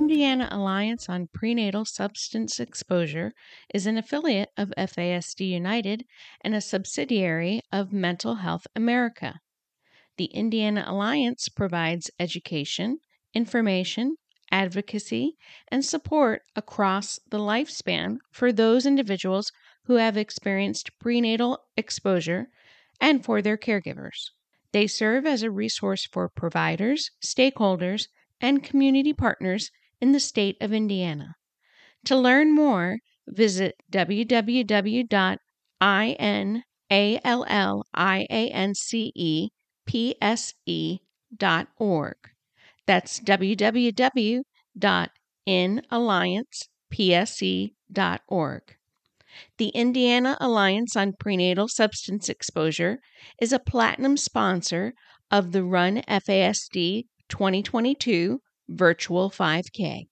Indiana Alliance on Prenatal Substance Exposure is an affiliate of FASD United and a subsidiary of Mental Health America. The Indiana Alliance provides education, information, advocacy, and support across the lifespan for those individuals who have experienced prenatal exposure and for their caregivers. They serve as a resource for providers, stakeholders, and community partners in the state of Indiana. To learn more, visit www.inalliancepse.org. That's www.inalliancepse.org. The Indiana Alliance on Prenatal Substance Exposure is a platinum sponsor of the Run FASD 2022 virtual 5K.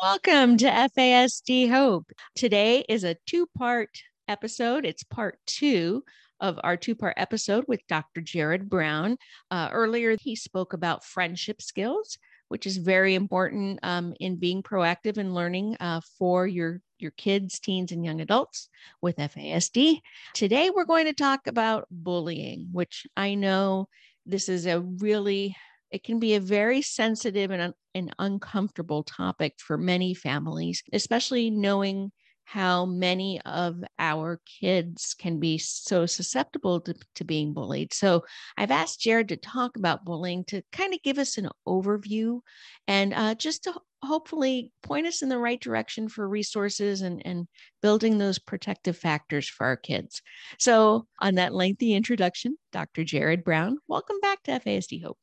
Welcome to FASD Hope. Today is a two part episode. It's part two of our two part episode with Dr. Jared Brown. Uh, earlier, he spoke about friendship skills, which is very important um, in being proactive and learning uh, for your your kids, teens, and young adults with FASD. Today, we're going to talk about bullying, which I know this is a really it can be a very sensitive and an uncomfortable topic for many families, especially knowing how many of our kids can be so susceptible to, to being bullied. So I've asked Jared to talk about bullying to kind of give us an overview and uh, just to hopefully point us in the right direction for resources and, and building those protective factors for our kids. So, on that lengthy introduction, Dr. Jared Brown, welcome back to FASD Hope.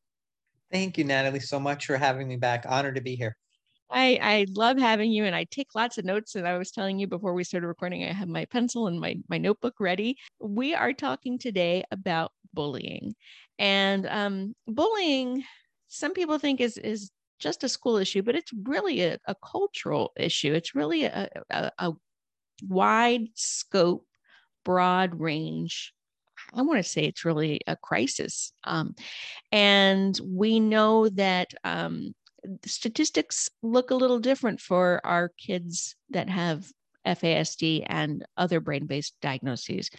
Thank you, Natalie, so much for having me back. Honored to be here. I, I love having you and I take lots of notes. And I was telling you before we started recording, I have my pencil and my, my notebook ready. We are talking today about bullying. And um, bullying, some people think is, is just a school issue, but it's really a, a cultural issue. It's really a, a, a wide scope, broad range I want to say it's really a crisis. Um, and we know that um, statistics look a little different for our kids that have FASD and other brain based diagnoses.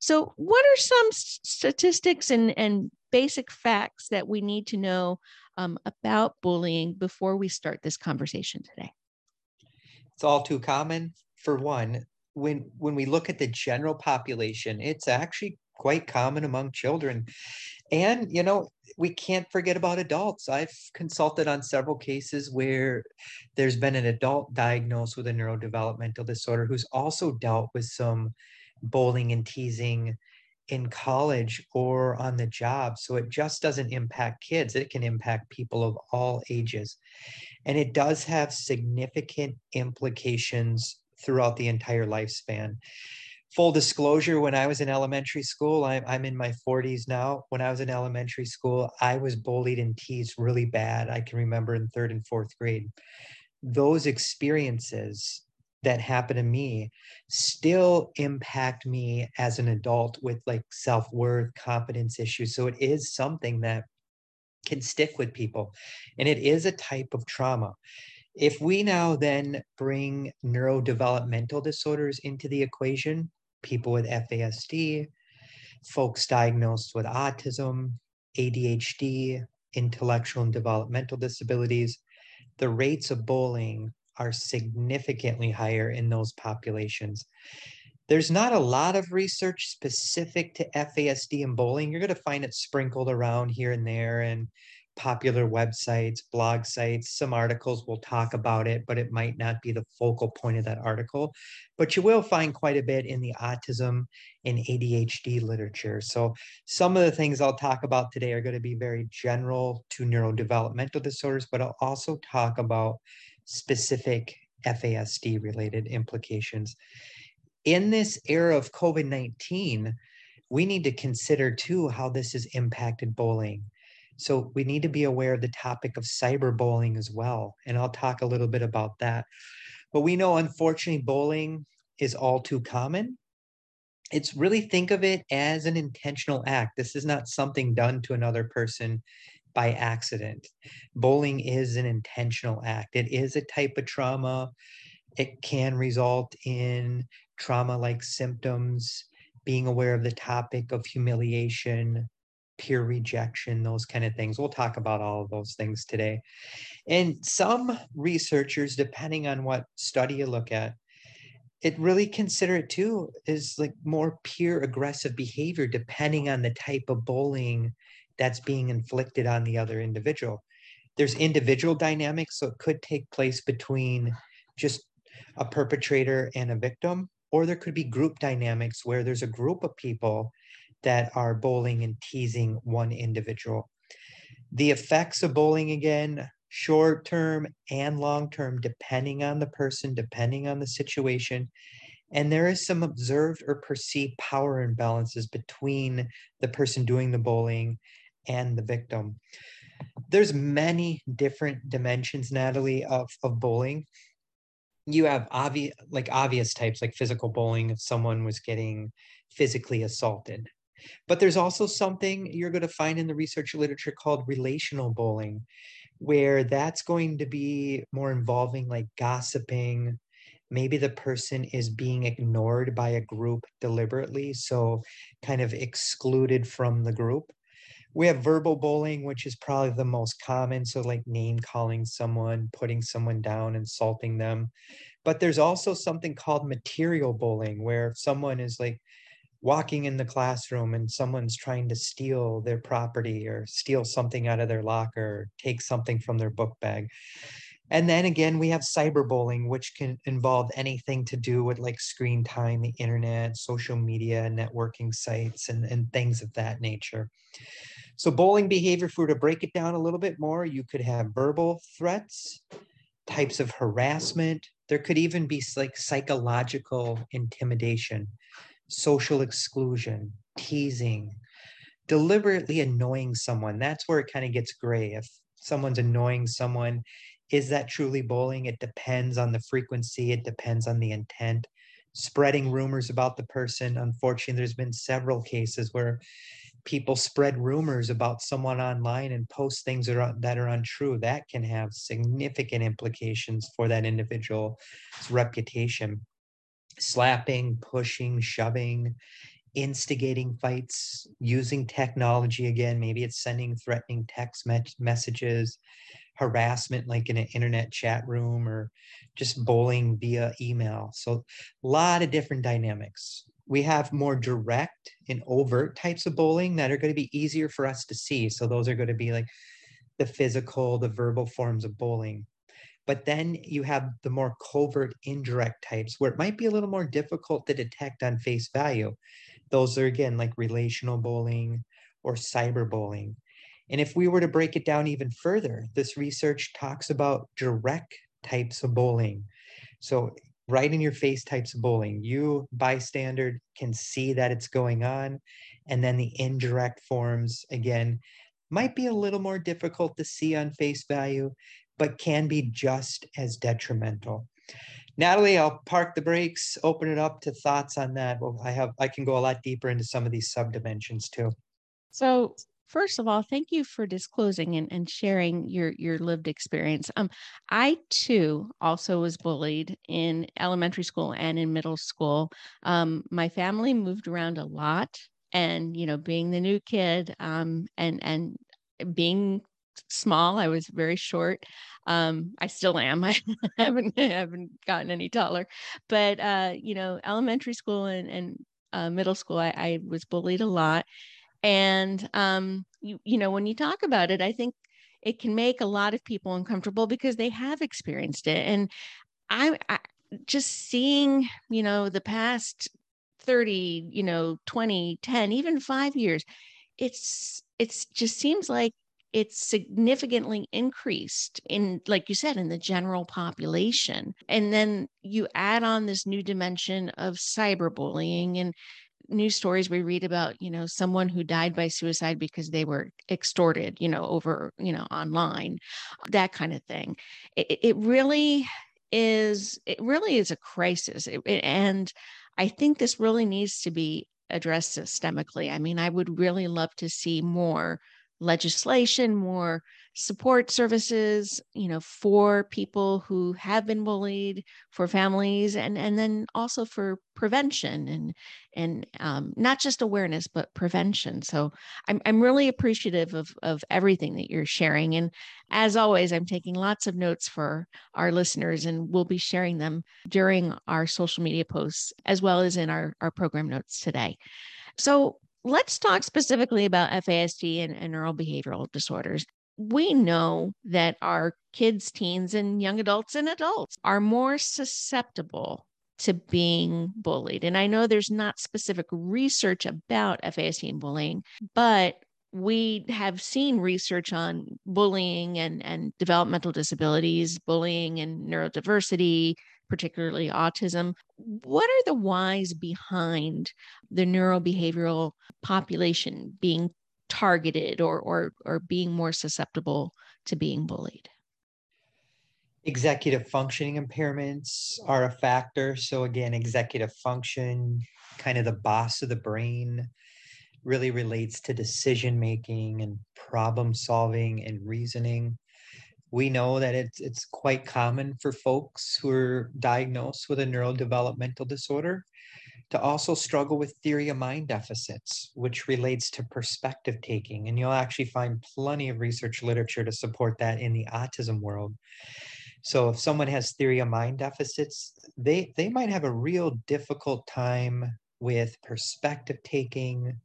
So, what are some statistics and, and basic facts that we need to know um, about bullying before we start this conversation today? It's all too common. For one, when when we look at the general population, it's actually quite common among children. And, you know, we can't forget about adults. I've consulted on several cases where there's been an adult diagnosed with a neurodevelopmental disorder who's also dealt with some bullying and teasing in college or on the job. So it just doesn't impact kids, it can impact people of all ages. And it does have significant implications throughout the entire lifespan full disclosure when i was in elementary school I'm, I'm in my 40s now. When i was in elementary school i was bullied and teased really bad i can remember in third and fourth grade. Those experiences that happened to me still impact me as an adult with like self-worth confidence issues. So it is something that can stick with people and it is a type of trauma. If we now then bring neurodevelopmental disorders into the equation, people with FASD, folks diagnosed with autism, ADHD, intellectual and developmental disabilities, the rates of bullying are significantly higher in those populations. There's not a lot of research specific to FASD and bullying. You're going to find it sprinkled around here and there. And popular websites, blog sites, some articles will talk about it, but it might not be the focal point of that article. But you will find quite a bit in the autism and ADHD literature. So some of the things I'll talk about today are going to be very general to neurodevelopmental disorders, but I'll also talk about specific FASD related implications. in this era of COVID 19, we need to consider too how this has impacted bowling. So we need to be aware of the topic of cyberbullying as well. And I'll talk a little bit about that. But we know, unfortunately, bullying is all too common. It's really think of it as an intentional act. This is not something done to another person by accident. Bullying is an intentional act. It is a type of trauma. It can result in trauma like symptoms, being aware of the topic of humiliation, peer rejection, those kind of things. We'll talk about all of those things today. And some researchers, depending on what study you look at, it really consider it too is like more peer aggressive behavior depending on the type of bullying that's being inflicted on the other individual. There's individual dynamics, so it could take place between just a perpetrator and a victim, or there could be group dynamics where there's a group of people that are bullying and teasing one individual. The effects of bullying, again, short term and long term, depending on the person, depending on the situation. And there is some observed or perceived power imbalances between the person doing the bullying and the victim. There's many different dimensions, Natalie, of, of bullying. You have obvious like obvious types like physical bullying if someone was getting physically assaulted. But there's also something you're going to find in the research literature called relational bullying, where that's going to be more involving like gossiping. Maybe the person is being ignored by a group deliberately, so kind of excluded from the group. We have verbal bullying, which is probably the most common. So, like name calling someone, putting someone down, insulting them. But there's also something called material bullying, where someone is like walking in the classroom and someone's trying to steal their property or steal something out of their locker, take something from their book bag. And then again, we have cyberbullying, which can involve anything to do with like screen time, the internet, social media, networking sites, and, and things of that nature. So, bullying behavior, if we were to break it down a little bit more, you could have verbal threats, types of harassment. There could even be like psychological intimidation social exclusion, teasing, deliberately annoying someone. That's where it kind of gets gray. If someone's annoying someone, is that truly bullying? It depends on the frequency, it depends on the intent. Spreading rumors about the person. Unfortunately, there's been several cases where people spread rumors about someone online and post things that are, that are untrue. That can have significant implications for that individual's reputation slapping, pushing, shoving, instigating fights, using technology again. Maybe it's sending threatening text me- messages, harassment like in an internet chat room, or just bullying via email. So, a lot of different dynamics. We have more direct and overt types of bullying that are going to be easier for us to see. So, those are going to be like the physical, the verbal forms of bullying. But then you have the more covert indirect types where it might be a little more difficult to detect on face value. Those are again like relational bullying or cyberbullying. And if we were to break it down even further, this research talks about direct types of bullying. So, right in your face types of bullying, you bystander can see that it's going on. And then the indirect forms, again, might be a little more difficult to see on face value, but can be just as detrimental. Natalie, I'll park the brakes, open it up to thoughts on that. Well, I have I can go a lot deeper into some of these subdimensions too. So first of all, thank you for disclosing and, and sharing your your lived experience. Um, I too also was bullied in elementary school and in middle school. Um, my family moved around a lot, and you know, being the new kid, um, and and being small. I was very short. Um, I still am. I haven't haven't gotten any taller, but uh, you know, elementary school and, and uh, middle school, I, I, was bullied a lot. And um, you you know, when you talk about it, I think it can make a lot of people uncomfortable because they have experienced it. And I, I just seeing, you know, the past 30, you know, 20, 10, even five years, it's it's just seems like it's significantly increased in, like you said, in the general population. And then you add on this new dimension of cyberbullying and news stories we read about you know someone who died by suicide because they were extorted you know over you know online that kind of thing. It, it really is it really is a crisis. It, and i think this really needs to be addressed systemically. I mean i would really love to see more legislation more support services you know for people who have been bullied for families and and then also for prevention and and um, not just awareness but prevention. So I'm, I'm really appreciative of of everything that you're sharing. And as always i'm taking lots of notes for our listeners and we'll be sharing them during our social media posts as well as in our our program notes today. So let's talk specifically about FASD and, and neurobehavioral disorders we know that our kids, teens, and young adults and adults are more susceptible to being bullied. And I know there's not specific research about FASD and bullying, but we have seen research on bullying and, and developmental disabilities, bullying and neurodiversity, particularly autism. What are the whys behind the neurobehavioral population being targeted or or or being more susceptible to being bullied executive functioning impairments are a factor so again executive function kind of the boss of the brain really relates to decision making and problem solving and reasoning we know that it's it's quite common for folks who are diagnosed with a neurodevelopmental disorder to also struggle with theory of mind deficits, which relates to perspective taking. And you'll actually find plenty of research literature to support that in the autism world. So if someone has theory of mind deficits, they, they might have a real difficult time with perspective taking,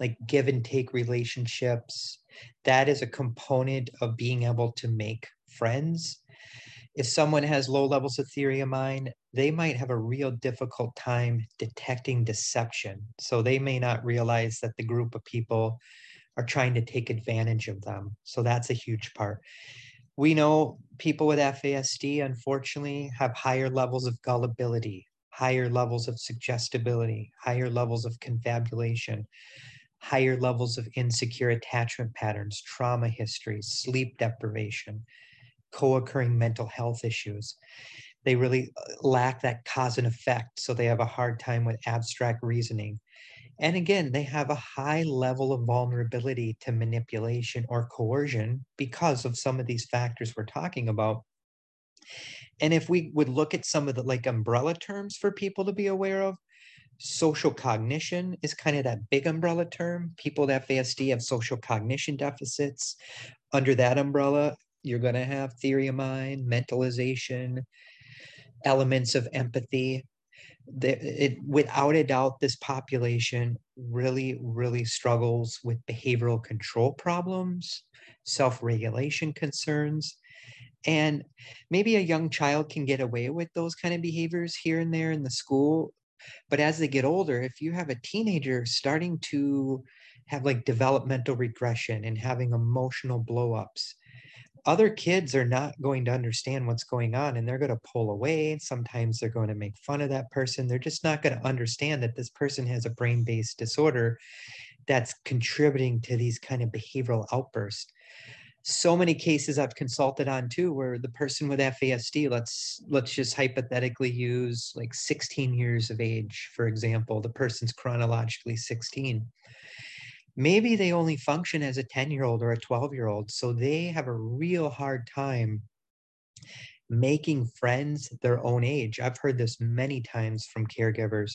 like give and take relationships. That is a component of being able to make friends if someone has low levels of theory of mind, they might have a real difficult time detecting deception. So they may not realize that the group of people are trying to take advantage of them. So that's a huge part. We know people with FASD, unfortunately, have higher levels of gullibility, higher levels of suggestibility, higher levels of confabulation, higher levels of insecure attachment patterns, trauma histories, sleep deprivation co-occurring mental health issues. They really uh, lack that cause and effect, so they have a hard time with abstract reasoning. And again, they have a high level of vulnerability to manipulation or coercion because of some of these factors we're talking about. And if we would look at some of the like umbrella terms for people to be aware of, social cognition is kind of that big umbrella term. People with FASD have social cognition deficits. Under that umbrella, you're going to have theory of mind, mentalization, elements of empathy. The, it, without a doubt, this population really, really struggles with behavioral control problems, self regulation concerns. And maybe a young child can get away with those kind of behaviors here and there in the school. But as they get older, if you have a teenager starting to have like developmental regression and having emotional blowups, other kids are not going to understand what's going on and they're going to pull away. Sometimes they're going to make fun of that person. They're just not going to understand that this person has a brain based disorder that's contributing to these kind of behavioral outbursts. So many cases I've consulted on too, where the person with FASD, let's let's just hypothetically use like 16 years of age, for example, the person's chronologically 16 maybe they only function as a 10 year old or a 12 year old. So they have a real hard time making friends their own age. I've heard this many times from caregivers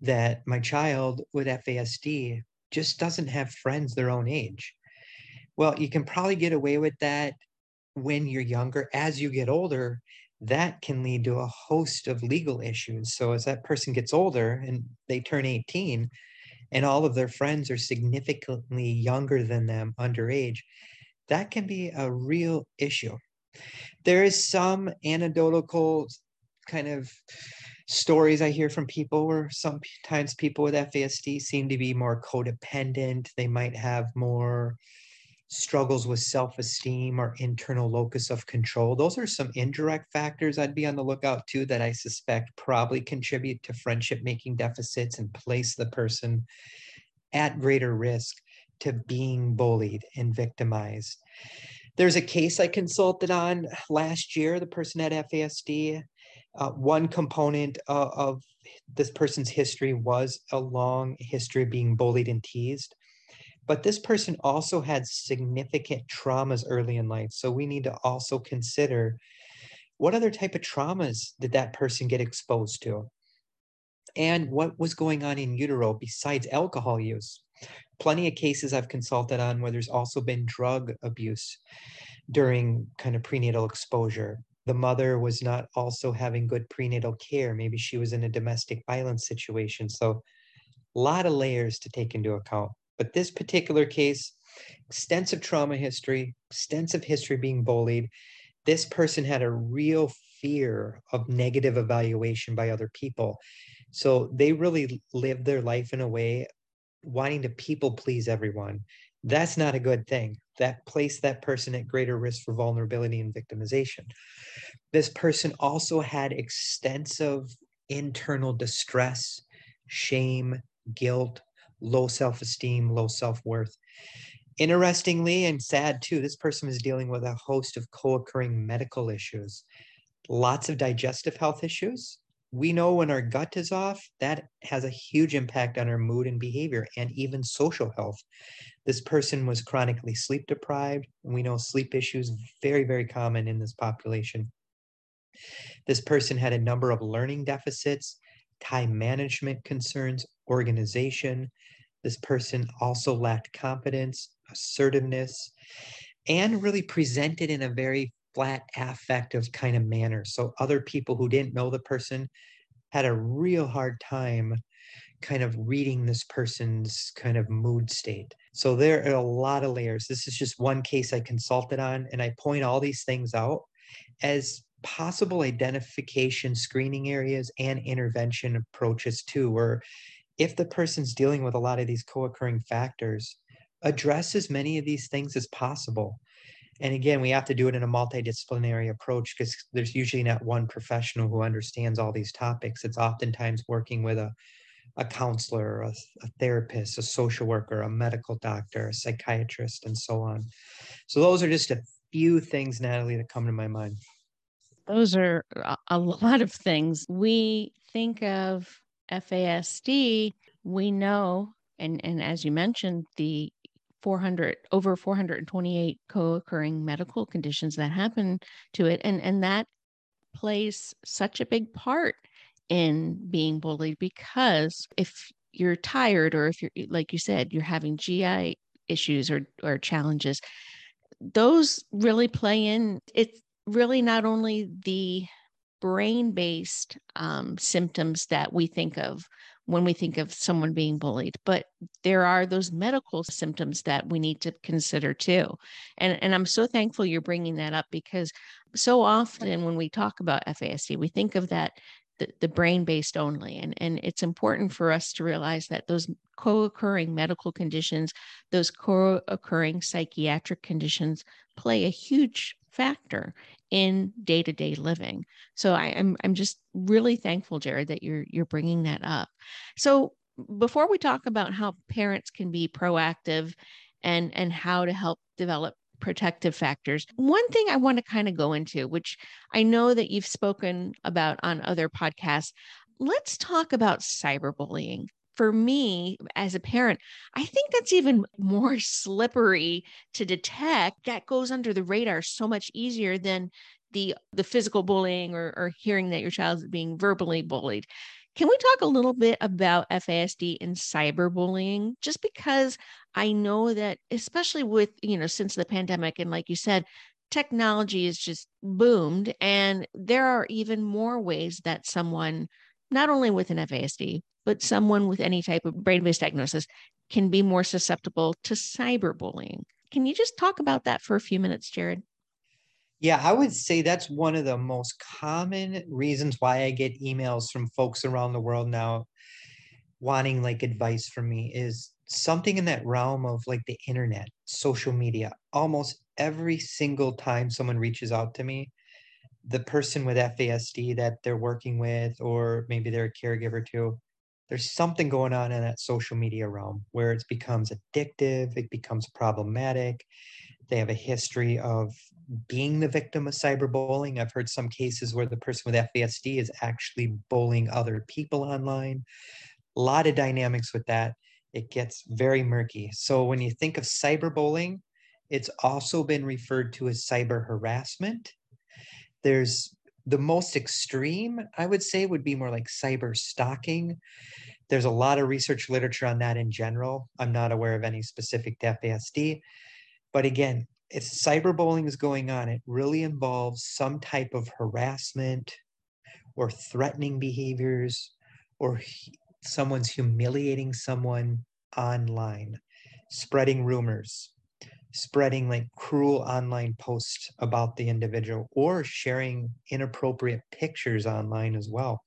that my child with FASD just doesn't have friends their own age. Well, you can probably get away with that when you're younger. As you get older, that can lead to a host of legal issues. So as that person gets older and they turn 18, and all of their friends are significantly younger than them underage, that can be a real issue. There is some anecdotal kind of stories I hear from people where sometimes people with FASD seem to be more codependent. They might have more struggles with self esteem or internal locus of control. Those are some indirect factors I'd be on the lookout too that I suspect probably contribute to friendship making deficits and place the person at greater risk to being bullied and victimized. There's a case I consulted on last year. The person had FASD. Uh, one component of, of this person's history was a long history of being bullied and teased. But this person also had significant traumas early in life. So we need to also consider what other type of traumas did that person get exposed to? And what was going on in utero besides alcohol use? Plenty of cases I've consulted on where there's also been drug abuse during kind of prenatal exposure. The mother was not also having good prenatal care. Maybe she was in a domestic violence situation. So, a lot of layers to take into account. But this particular case, extensive trauma history, extensive history being bullied. This person had a real fear of negative evaluation by other people. So they really lived their life in a way wanting to people please everyone. That's not a good thing. That placed that person at greater risk for vulnerability and victimization. This person also had extensive internal distress, shame, guilt, low self esteem, low self worth. Interestingly and sad too, this person is dealing with a host of co occurring medical issues, lots of digestive health issues. We know when our gut is off, that has a huge impact on our mood and behavior and even social health. This person was chronically sleep deprived. We know sleep issues very, very common in this population. This person had a number of learning deficits, time management concerns, organization, this person also lacked confidence, assertiveness, and really presented in a very flat affective kind of manner. So other people who didn't know the person had a real hard time kind of reading this person's kind of mood state. So there are a lot of layers. This is just one case I consulted on, and I point all these things out as possible identification screening areas and intervention approaches too, where if the person's dealing with a lot of these co-occurring factors, address as many of these things as possible. And again, we have to do it in a multidisciplinary approach because there's usually not one professional who understands all these topics. It's oftentimes working with a, a counselor, a, a therapist, a social worker, a medical doctor, a psychiatrist, and so on. So those are just a few things, Natalie, that come to my mind. Those are a lot of things. We think of FASD, we know, and, and as you mentioned, the 400 over 428 co-occurring medical conditions that happen to it and and that plays such a big part in being bullied because if you're tired or if you're like you said you're having GI issues or or challenges those really play in. It's really not only the brain based um, symptoms that we think of when we think of someone being bullied but there are those medical symptoms that we need to consider too. And and i'm so thankful you're bringing that up because so often when we talk about fasd we think of that the, the brain based only. And and it's important for us to realize that those co-occurring medical conditions those co-occurring psychiatric conditions play a huge factor in day-to-day living. So I, am I'm, I'm just really thankful, Jared, that you're you're bringing that up. So before we talk about how parents can be proactive and and how to help develop protective factors. One thing I want to kind of go into, which I know that you've spoken about on other podcasts, let's talk about cyberbullying for me as a parent, I think that's even more slippery to detect. That goes under the radar so much easier than the the physical bullying or, or hearing that your child is being verbally bullied. Can we talk a little bit about FASD and cyberbullying? Just because I know that, especially with, you know, since the pandemic, and like you said, technology has just boomed, and there are even more ways that someone, not only with an FASD, but someone with any type of brain based diagnosis can be more susceptible to cyberbullying. Can you just talk about that for a few minutes, Jared? Yeah, I would say that's one of the most common reasons why I get emails from folks around the world now wanting like advice from me is something in that realm of like the internet, social media. Almost every single time someone reaches out to me, the person with FASD that they're working with, or maybe they're a caregiver to, there's something going on in that social media realm where it becomes addictive, it becomes problematic. They have a history of being the victim of cyberbullying. I've heard some cases where the person with FASD is actually bullying other people online. A lot of dynamics with that. It gets very murky. So when you think of cyberbullying, it's also been referred to as cyber harassment. There's the most extreme, I would say, would be more like cyber stalking. There's a lot of research literature on that in general. I'm not aware of any specific to FASD. But again, if cyberbullying is going on, it really involves some type of harassment or threatening behaviors or someone's humiliating someone online, spreading rumors, spreading like cruel online posts about the individual or sharing inappropriate pictures online as well.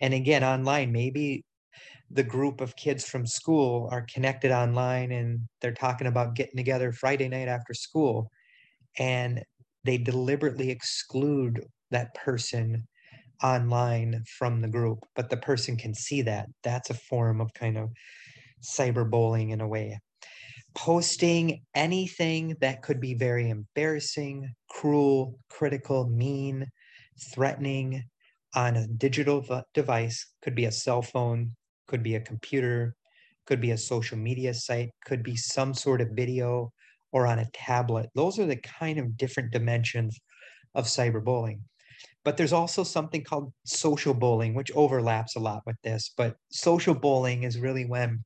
And again, online, maybe the group of kids from school are connected online and they're talking about getting together Friday night after school and they deliberately exclude that person online from the group but the person can see that that's a form of kind of cyberbullying in a way posting anything that could be very embarrassing cruel critical mean threatening on a digital device could be a cell phone could be a computer, could be a social media site, could be some sort of video or on a tablet. Those are the kind of different dimensions of cyberbullying. But there's also something called social bullying, which overlaps a lot with this. But social bullying is really when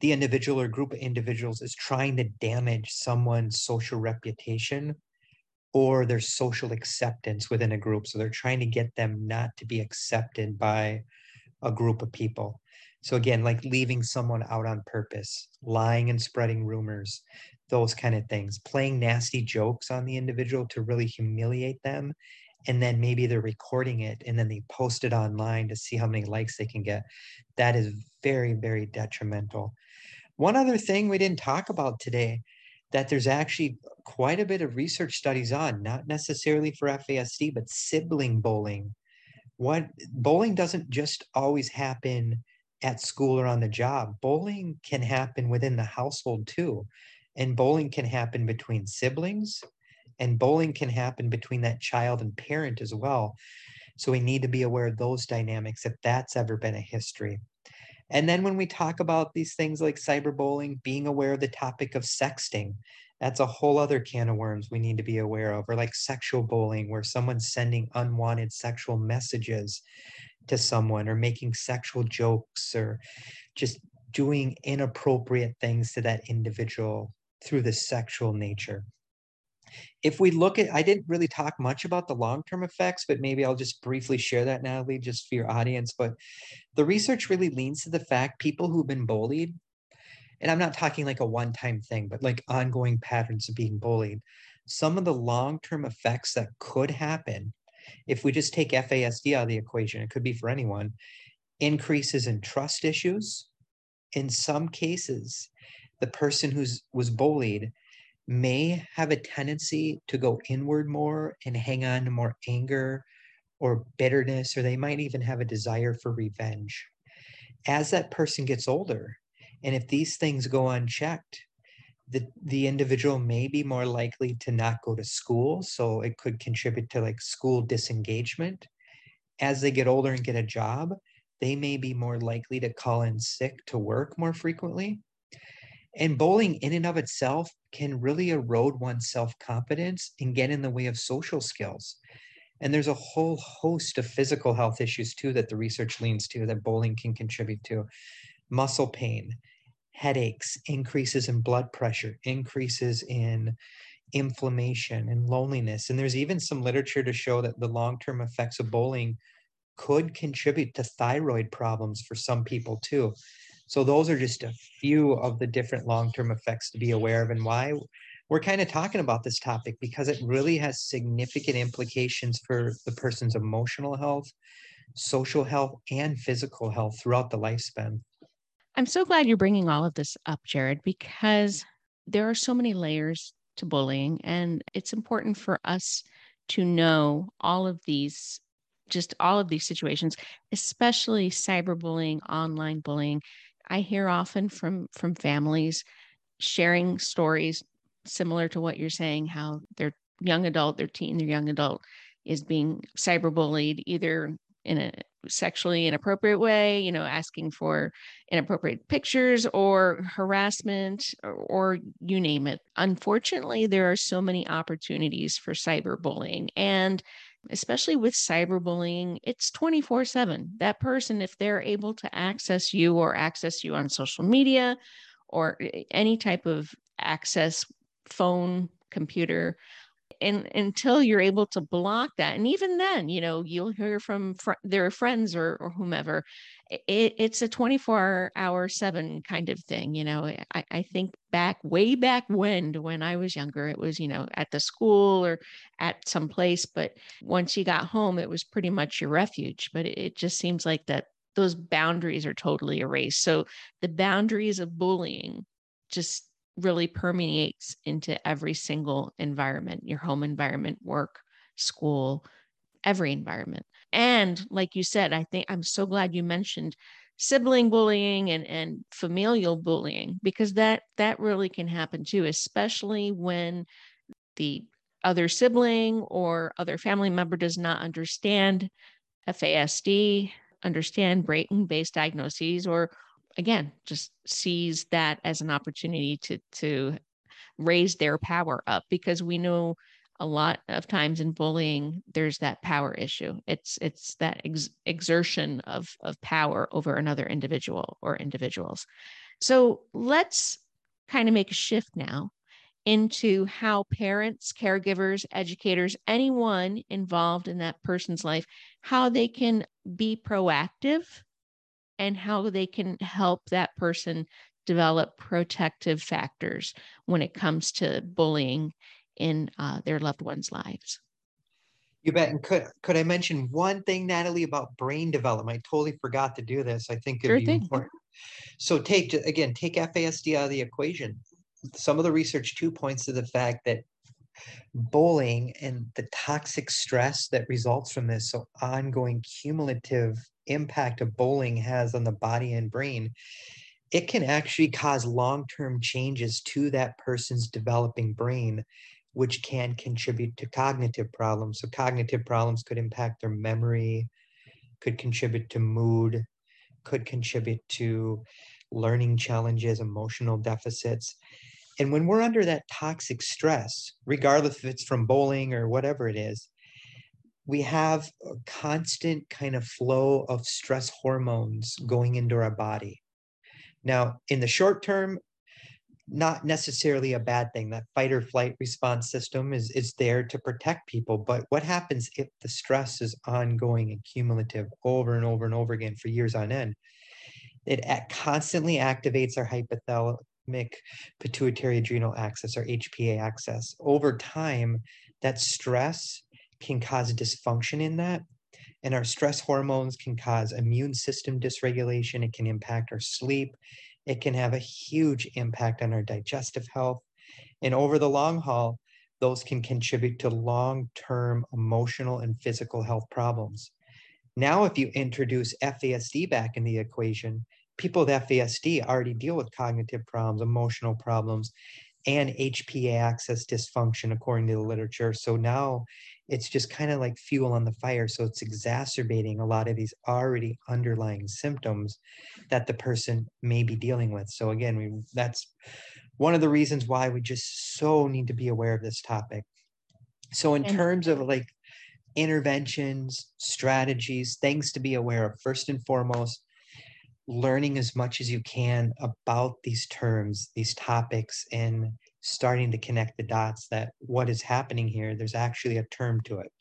the individual or group of individuals is trying to damage someone's social reputation or their social acceptance within a group. So they're trying to get them not to be accepted by a group of people. So again, like leaving someone out on purpose, lying and spreading rumors, those kind of things, playing nasty jokes on the individual to really humiliate them. And then maybe they're recording it and then they post it online to see how many likes they can get. That is very, very detrimental. One other thing we didn't talk about today that there's actually quite a bit of research studies on, not necessarily for FASD, but sibling bullying what bullying doesn't just always happen at school or on the job. Bullying can happen within the household too. And bullying can happen between siblings, and bullying can happen between that child and parent as well. So we need to be aware of those dynamics if that's ever been a history. And then when we talk about these things like cyberbullying, being aware of the topic of sexting, that's a whole other can of worms we need to be aware of or like sexual bullying where someone's sending unwanted sexual messages to someone or making sexual jokes or just doing inappropriate things to that individual through the sexual nature if we look at i didn't really talk much about the long-term effects but maybe i'll just briefly share that natalie just for your audience but the research really leans to the fact people who've been bullied and I'm not talking like a one time thing, but like ongoing patterns of being bullied. Some of the long term effects that could happen if we just take FASD out of the equation, it could be for anyone, increases in trust issues. In some cases, the person who's was bullied may have a tendency to go inward more and hang on to more anger or bitterness, or they might even have a desire for revenge. As that person gets older, and if these things go unchecked, the, the individual may be more likely to not go to school. So it could contribute to like school disengagement. As they get older and get a job, they may be more likely to call in sick to work more frequently. And bullying in and of itself can really erode one's self confidence and get in the way of social skills. And there's a whole host of physical health issues too that the research leans to that bowling can contribute to muscle pain, headaches, increases in blood pressure, increases in inflammation and loneliness. And there's even some literature to show that the long term effects of bowling could contribute to thyroid problems for some people too. So, those are just a few of the different long term effects to be aware of and why we're kind of talking about this topic because it really has significant implications for the person's emotional health, social health, and physical health throughout the lifespan. I'm so glad you're bringing all of this up, Jared, because there are so many layers to bullying, and it's important for us to know all of these just all of these situations especially cyberbullying online bullying i hear often from from families sharing stories similar to what you're saying how their young adult their teen their young adult is being cyberbullied either in a sexually inappropriate way, you know, asking for inappropriate pictures or harassment or, or, you name it. Unfortunately, there are so many opportunities for cyberbullying. And especially with cyberbullying, it's 24 7. That person, if they're able to access you or access you on social media or any type of access, phone, computer, and until you're able to block that and even then you know you'll hear from fr- their friends or, or whomever it, it's a 24 hour 7 kind of thing you know eh, I, I think back way back when when i was younger it was you know at the school or at some place but once you got home it was pretty much your refuge but it, it just seems like that those boundaries are totally erased. So the boundaries of bullying just really permeates into every single environment your home environment, work, school, every environment. And like you said, I think I'm so glad you mentioned sibling bullying and, and familial bullying because that that really can happen too, especially when the other sibling or other family member does not understand FASD, understand brain based diagnoses, or again just sees that as an opportunity to to raise their power up because we know a lot of times in bullying there's that power issue. It's it's that ex- exertion of of power over another individual or individuals. So let's kind of make a shift now into how parents caregivers educators anyone involved in that person's life how they can be proactive and how they can help that person develop protective factors when it comes to bullying in uh, their loved ones' lives. You bet. And could could I mention one thing, Natalie, about brain development? I totally forgot to do this. I think it'd sure be important. So take again, take FASD out of the equation. Some of the research too points to the fact that bullying and the toxic stress that results from this, so ongoing cumulative impact of bullying has on the body and brain, it can actually cause long term changes to that person's developing brain, which can contribute to cognitive problems. So, cognitive problems could impact their memory, could contribute to mood, could contribute to learning challenges, emotional deficits. And when we're under that toxic stress, regardless if it's from bowling or whatever it is, we have a constant kind of flow of stress hormones going into our body. Now, in the short term, not necessarily a bad thing. That fight or flight response system is, is there to protect people. But what happens if the stress is ongoing and cumulative over and over and over again for years on end? It constantly activates our hypothalamic pituitary adrenal axis or HPA axis. Over time, that stress can cause dysfunction in that. And our stress hormones can cause immune system dysregulation. It can impact our sleep. It can have a huge impact on our digestive health. And over the long haul, those can contribute to long term emotional and physical health problems. Now, if you introduce FASD back in the equation, people with FASD already deal with cognitive problems, emotional problems, and HPA axis dysfunction, according to the literature. So now it's just kind of like fuel on the fire. So it's exacerbating a lot of these already underlying symptoms that the person may be dealing with. So again, we that's one of the reasons why we just so need to be aware of this topic. So in terms of like interventions, strategies, things to be aware of, first and foremost, learning as much as you can about these terms, these topics, and starting to connect the dots that what is happening here, there's actually a term to it.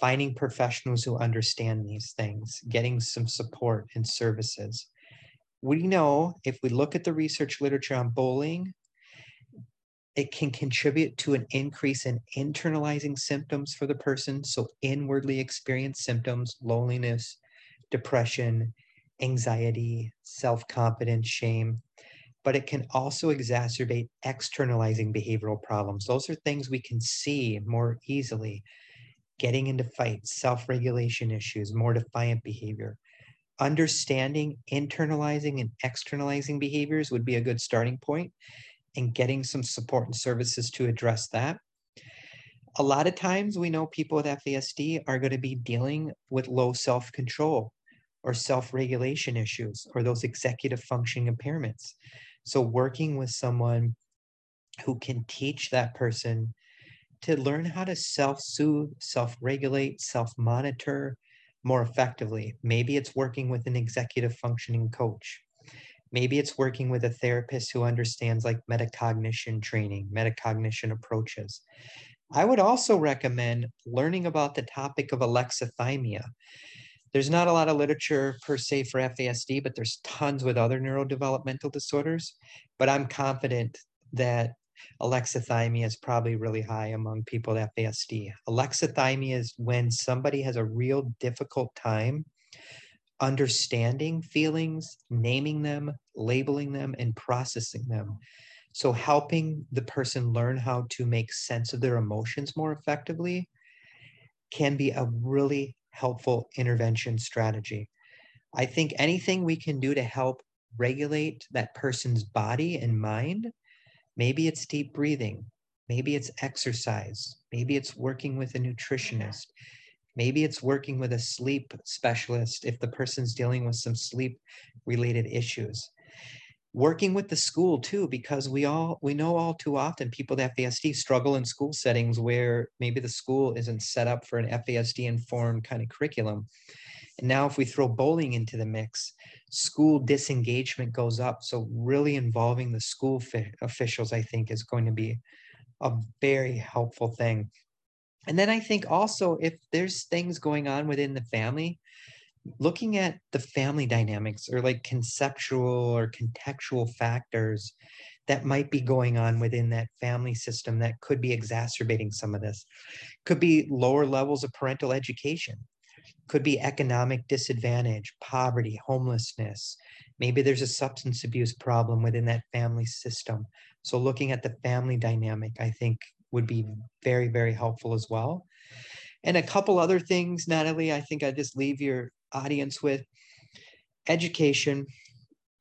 Finding professionals who understand these things, getting some support and services. We know if we look at the research literature on bullying, it can contribute to an increase in internalizing symptoms for the person. So, inwardly experienced symptoms, loneliness, depression, anxiety, self confidence, shame. But it can also exacerbate externalizing behavioral problems. Those are things we can see more easily getting into fights, self regulation issues, more defiant behavior. Understanding internalizing and externalizing behaviors would be a good starting point and getting some support and services to address that. A lot of times we know people with FASD are going to be dealing with low self control or self regulation issues or those executive functioning impairments. So, working with someone who can teach that person to learn how to self soothe, self regulate, self monitor more effectively. Maybe it's working with an executive functioning coach. Maybe it's working with a therapist who understands like metacognition training, metacognition approaches. I would also recommend learning about the topic of alexithymia. There's not a lot of literature per se for FASD, but there's tons with other neurodevelopmental disorders. But I'm confident that alexithymia is probably really high among people with FASD. Alexithymia is when somebody has a real difficult time understanding feelings, naming them, labeling them, and processing them. So, helping the person learn how to make sense of their emotions more effectively can be a really helpful intervention strategy. I think anything we can do to help regulate that person's body and mind Maybe it's deep breathing. Maybe it's exercise. Maybe it's working with a nutritionist. Maybe it's working with a sleep specialist if the person's dealing with some sleep related issues. Working with the school too, because we all we know all too often people with FASD struggle in school settings where maybe the school isn't set up for an FASD informed kind of curriculum. And now, if we throw bullying into the mix, school disengagement goes up. So, really involving the school fi- officials, I think, is going to be a very helpful thing. And then I think also if there's things going on within the family, looking at the family dynamics or like conceptual or contextual factors that might be going on within that family system that could be exacerbating some of this could be lower levels of parental education could be economic disadvantage, poverty, homelessness. Maybe there's a substance abuse problem within that family system. So, looking at the family dynamic, I think would be very, very helpful as well. And a couple other things, Natalie, I think I just leave your audience with education,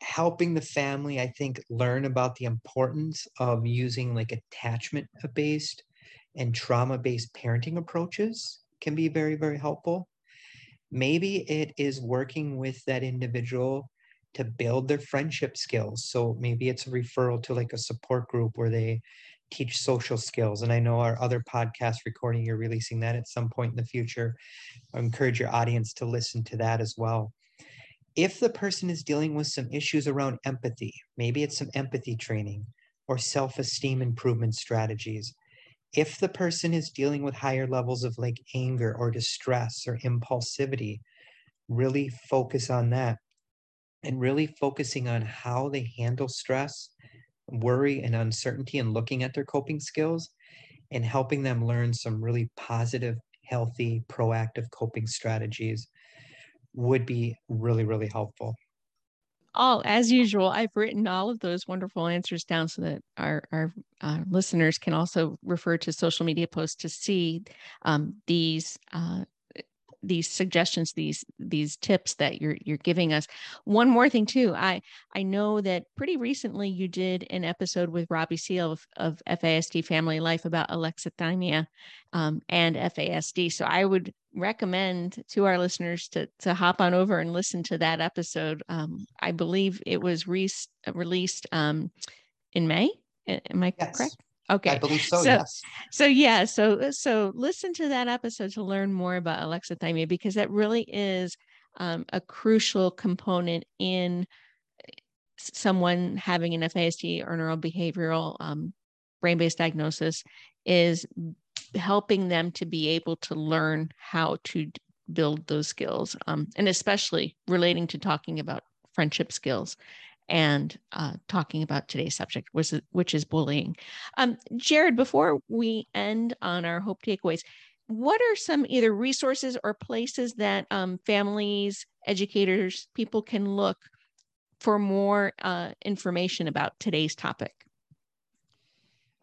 helping the family, I think, learn about the importance of using like attachment based and trauma based parenting approaches can be very, very helpful maybe it is working with that individual to build their friendship skills. So maybe it's a referral to like a support group where they teach social skills. And I know our other podcast recording, you're releasing that at some point in the future. I encourage your audience to listen to that as well. If the person is dealing with some issues around empathy, maybe it's some empathy training or self esteem improvement strategies if the person is dealing with higher levels of like anger or distress or impulsivity, really focus on that and really focusing on how they handle stress, worry, and uncertainty and looking at their coping skills and helping them learn some really positive, healthy, proactive coping strategies would be really, really helpful. All as usual i've written all of those wonderful answers down so that our our uh, listeners can also refer to social media posts to see um, these uh, these suggestions these these tips that you're you're giving us. One more thing too i i know that pretty recently you did an episode with robbie seal of, of fasd family life about alexithymia um, and fasd so i would recommend to our listeners to to hop on over and listen to that episode. Um, i believe it was re- released um, in may am i yes. correct Okay. I believe so, so, yes. So yeah, so so listen to that episode to learn more about alexithymia because that really is um, a crucial component in someone having an FASD or neurobehavioral um, brain-based diagnosis is helping them to be able to learn how to build those skills um, and especially relating to talking about friendship skills and uh, talking about today's subject, which is, which is bullying. Um, Jared, before we end on our hope takeaways, what are some either resources or places that um, families, educators, people can look for more uh, information about today's topic?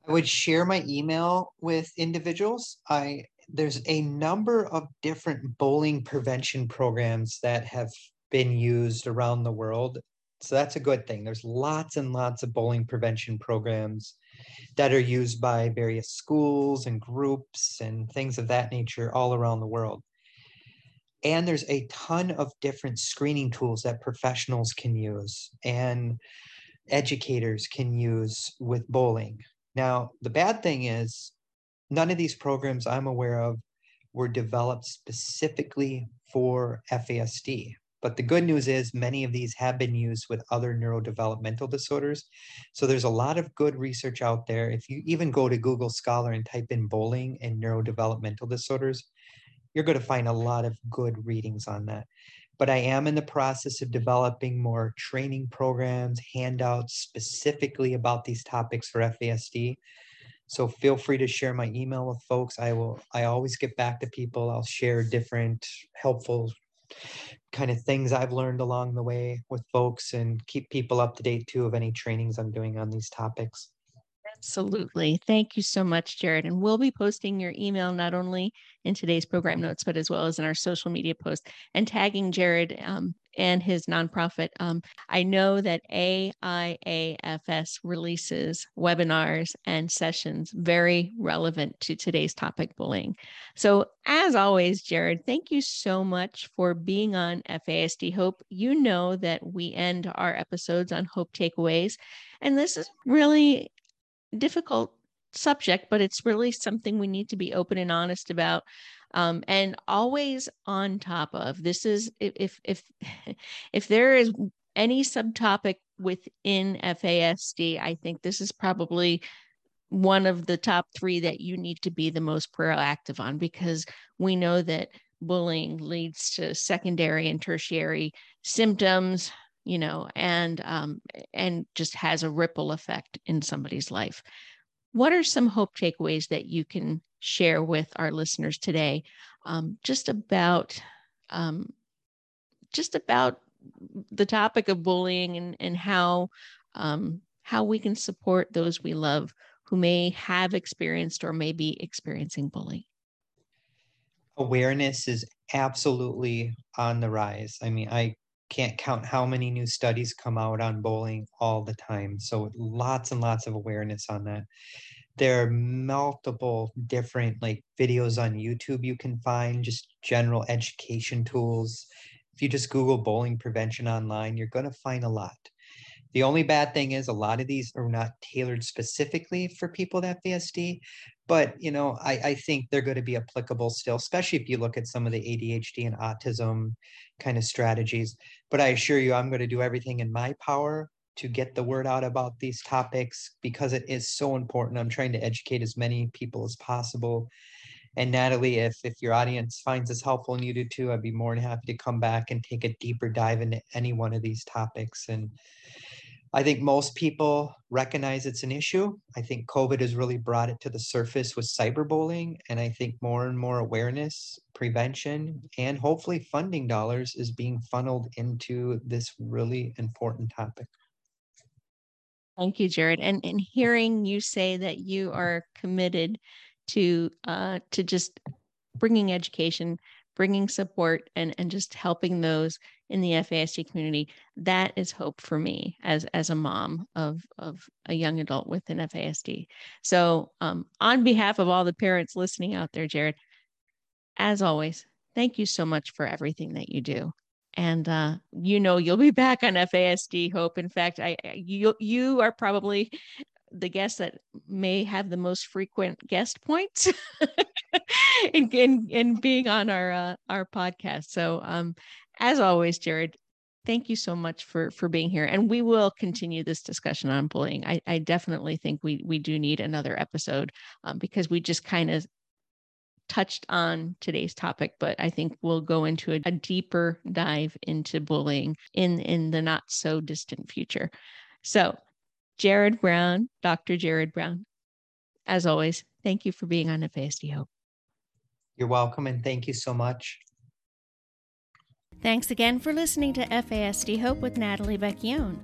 I would share my email with individuals. I there's a number of different bullying prevention programs that have been used around the world. So that's a good thing. There's lots and lots of bullying prevention programs that are used by various schools and groups and things of that nature all around the world. And there's a ton of different screening tools that professionals can use and educators can use with bullying. Now, the bad thing is, none of these programs I'm aware of were developed specifically for FASD. But the good news is many of these have been used with other neurodevelopmental disorders. So there's a lot of good research out there. If you even go to Google Scholar and type in bullying and neurodevelopmental disorders, you're going to find a lot of good readings on that. But I am in the process of developing more training programs, handouts specifically about these topics for FASD. So feel free to share my email with folks. I will I always get back to people. I'll share different helpful kind of things I've learned along the way with folks and keep people up to date too of any trainings I'm doing on these topics. Absolutely. Thank you so much, Jared. And we'll be posting your email not only in today's program notes, but as well as in our social media post and tagging Jared um, and his nonprofit. Um, I know that AIAFS releases webinars and sessions very relevant to today's topic bullying. So, as always, Jared, thank you so much for being on FASD Hope. You know that we end our episodes on Hope Takeaways. And this is really difficult subject, but it's really something we need to be open and honest about. Um, and always on top of this is if if if there is any subtopic within FASD, I think this is probably one of the top three that you need to be the most proactive on because we know that bullying leads to secondary and tertiary symptoms you know, and um, and just has a ripple effect in somebody's life. What are some hope takeaways that you can share with our listeners today, um, just about um, just about the topic of bullying and and how um, how we can support those we love who may have experienced or may be experiencing bullying? Awareness is absolutely on the rise. I mean, I can't count how many new studies come out on bullying all the time. So lots and lots of awareness on that. There are multiple different like videos on YouTube you can find, just general education tools. If you just Google bullying prevention online, you're going to find a lot. The only bad thing is a lot of these are not tailored specifically for people with FASD, but you know, I, I think they're going to be applicable still, especially if you look at some of the ADHD and autism kind of strategies. But I assure you, I'm going to do everything in my power to get the word out about these topics because it is so important. I'm trying to educate as many people as possible. And Natalie, if if your audience finds this helpful and you do too, I'd be more than happy to come back and take a deeper dive into any one of these topics. And I think most people recognize it's an issue. I think COVID has really brought it to the surface with cyberbullying. And I think more and more awareness, prevention, and hopefully funding dollars is being funneled into this really important topic. Thank you, Jared. And, and hearing you say that you are committed to uh, to just bringing education, bringing support, and and just helping those in the FASD community, that is hope for me as as a mom of of a young adult with an FASD. So, um, on behalf of all the parents listening out there, Jared, as always, thank you so much for everything that you do. And uh, you know you'll be back on FASD Hope. In fact, I you you are probably the guest that may have the most frequent guest points in, in, in being on our uh, our podcast. So um, as always, Jared, thank you so much for for being here and we will continue this discussion on bullying i, I definitely think we we do need another episode um, because we just kind of touched on today's topic, but I think we'll go into a, a deeper dive into bullying in, in the not so distant future. So, Jared Brown, Dr. Jared Brown, as always, thank you for being on FASD Hope. You're welcome, and thank you so much. Thanks again for listening to FASD Hope with Natalie Vecchione.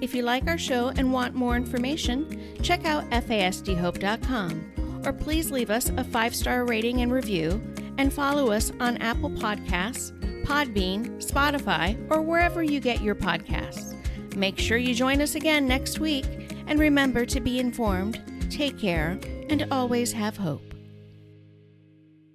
If you like our show and want more information, check out fasdhope.com or please leave us a five star rating and review and follow us on Apple Podcasts, Podbean, Spotify, or wherever you get your podcasts. Make sure you join us again next week and remember to be informed, take care, and always have hope.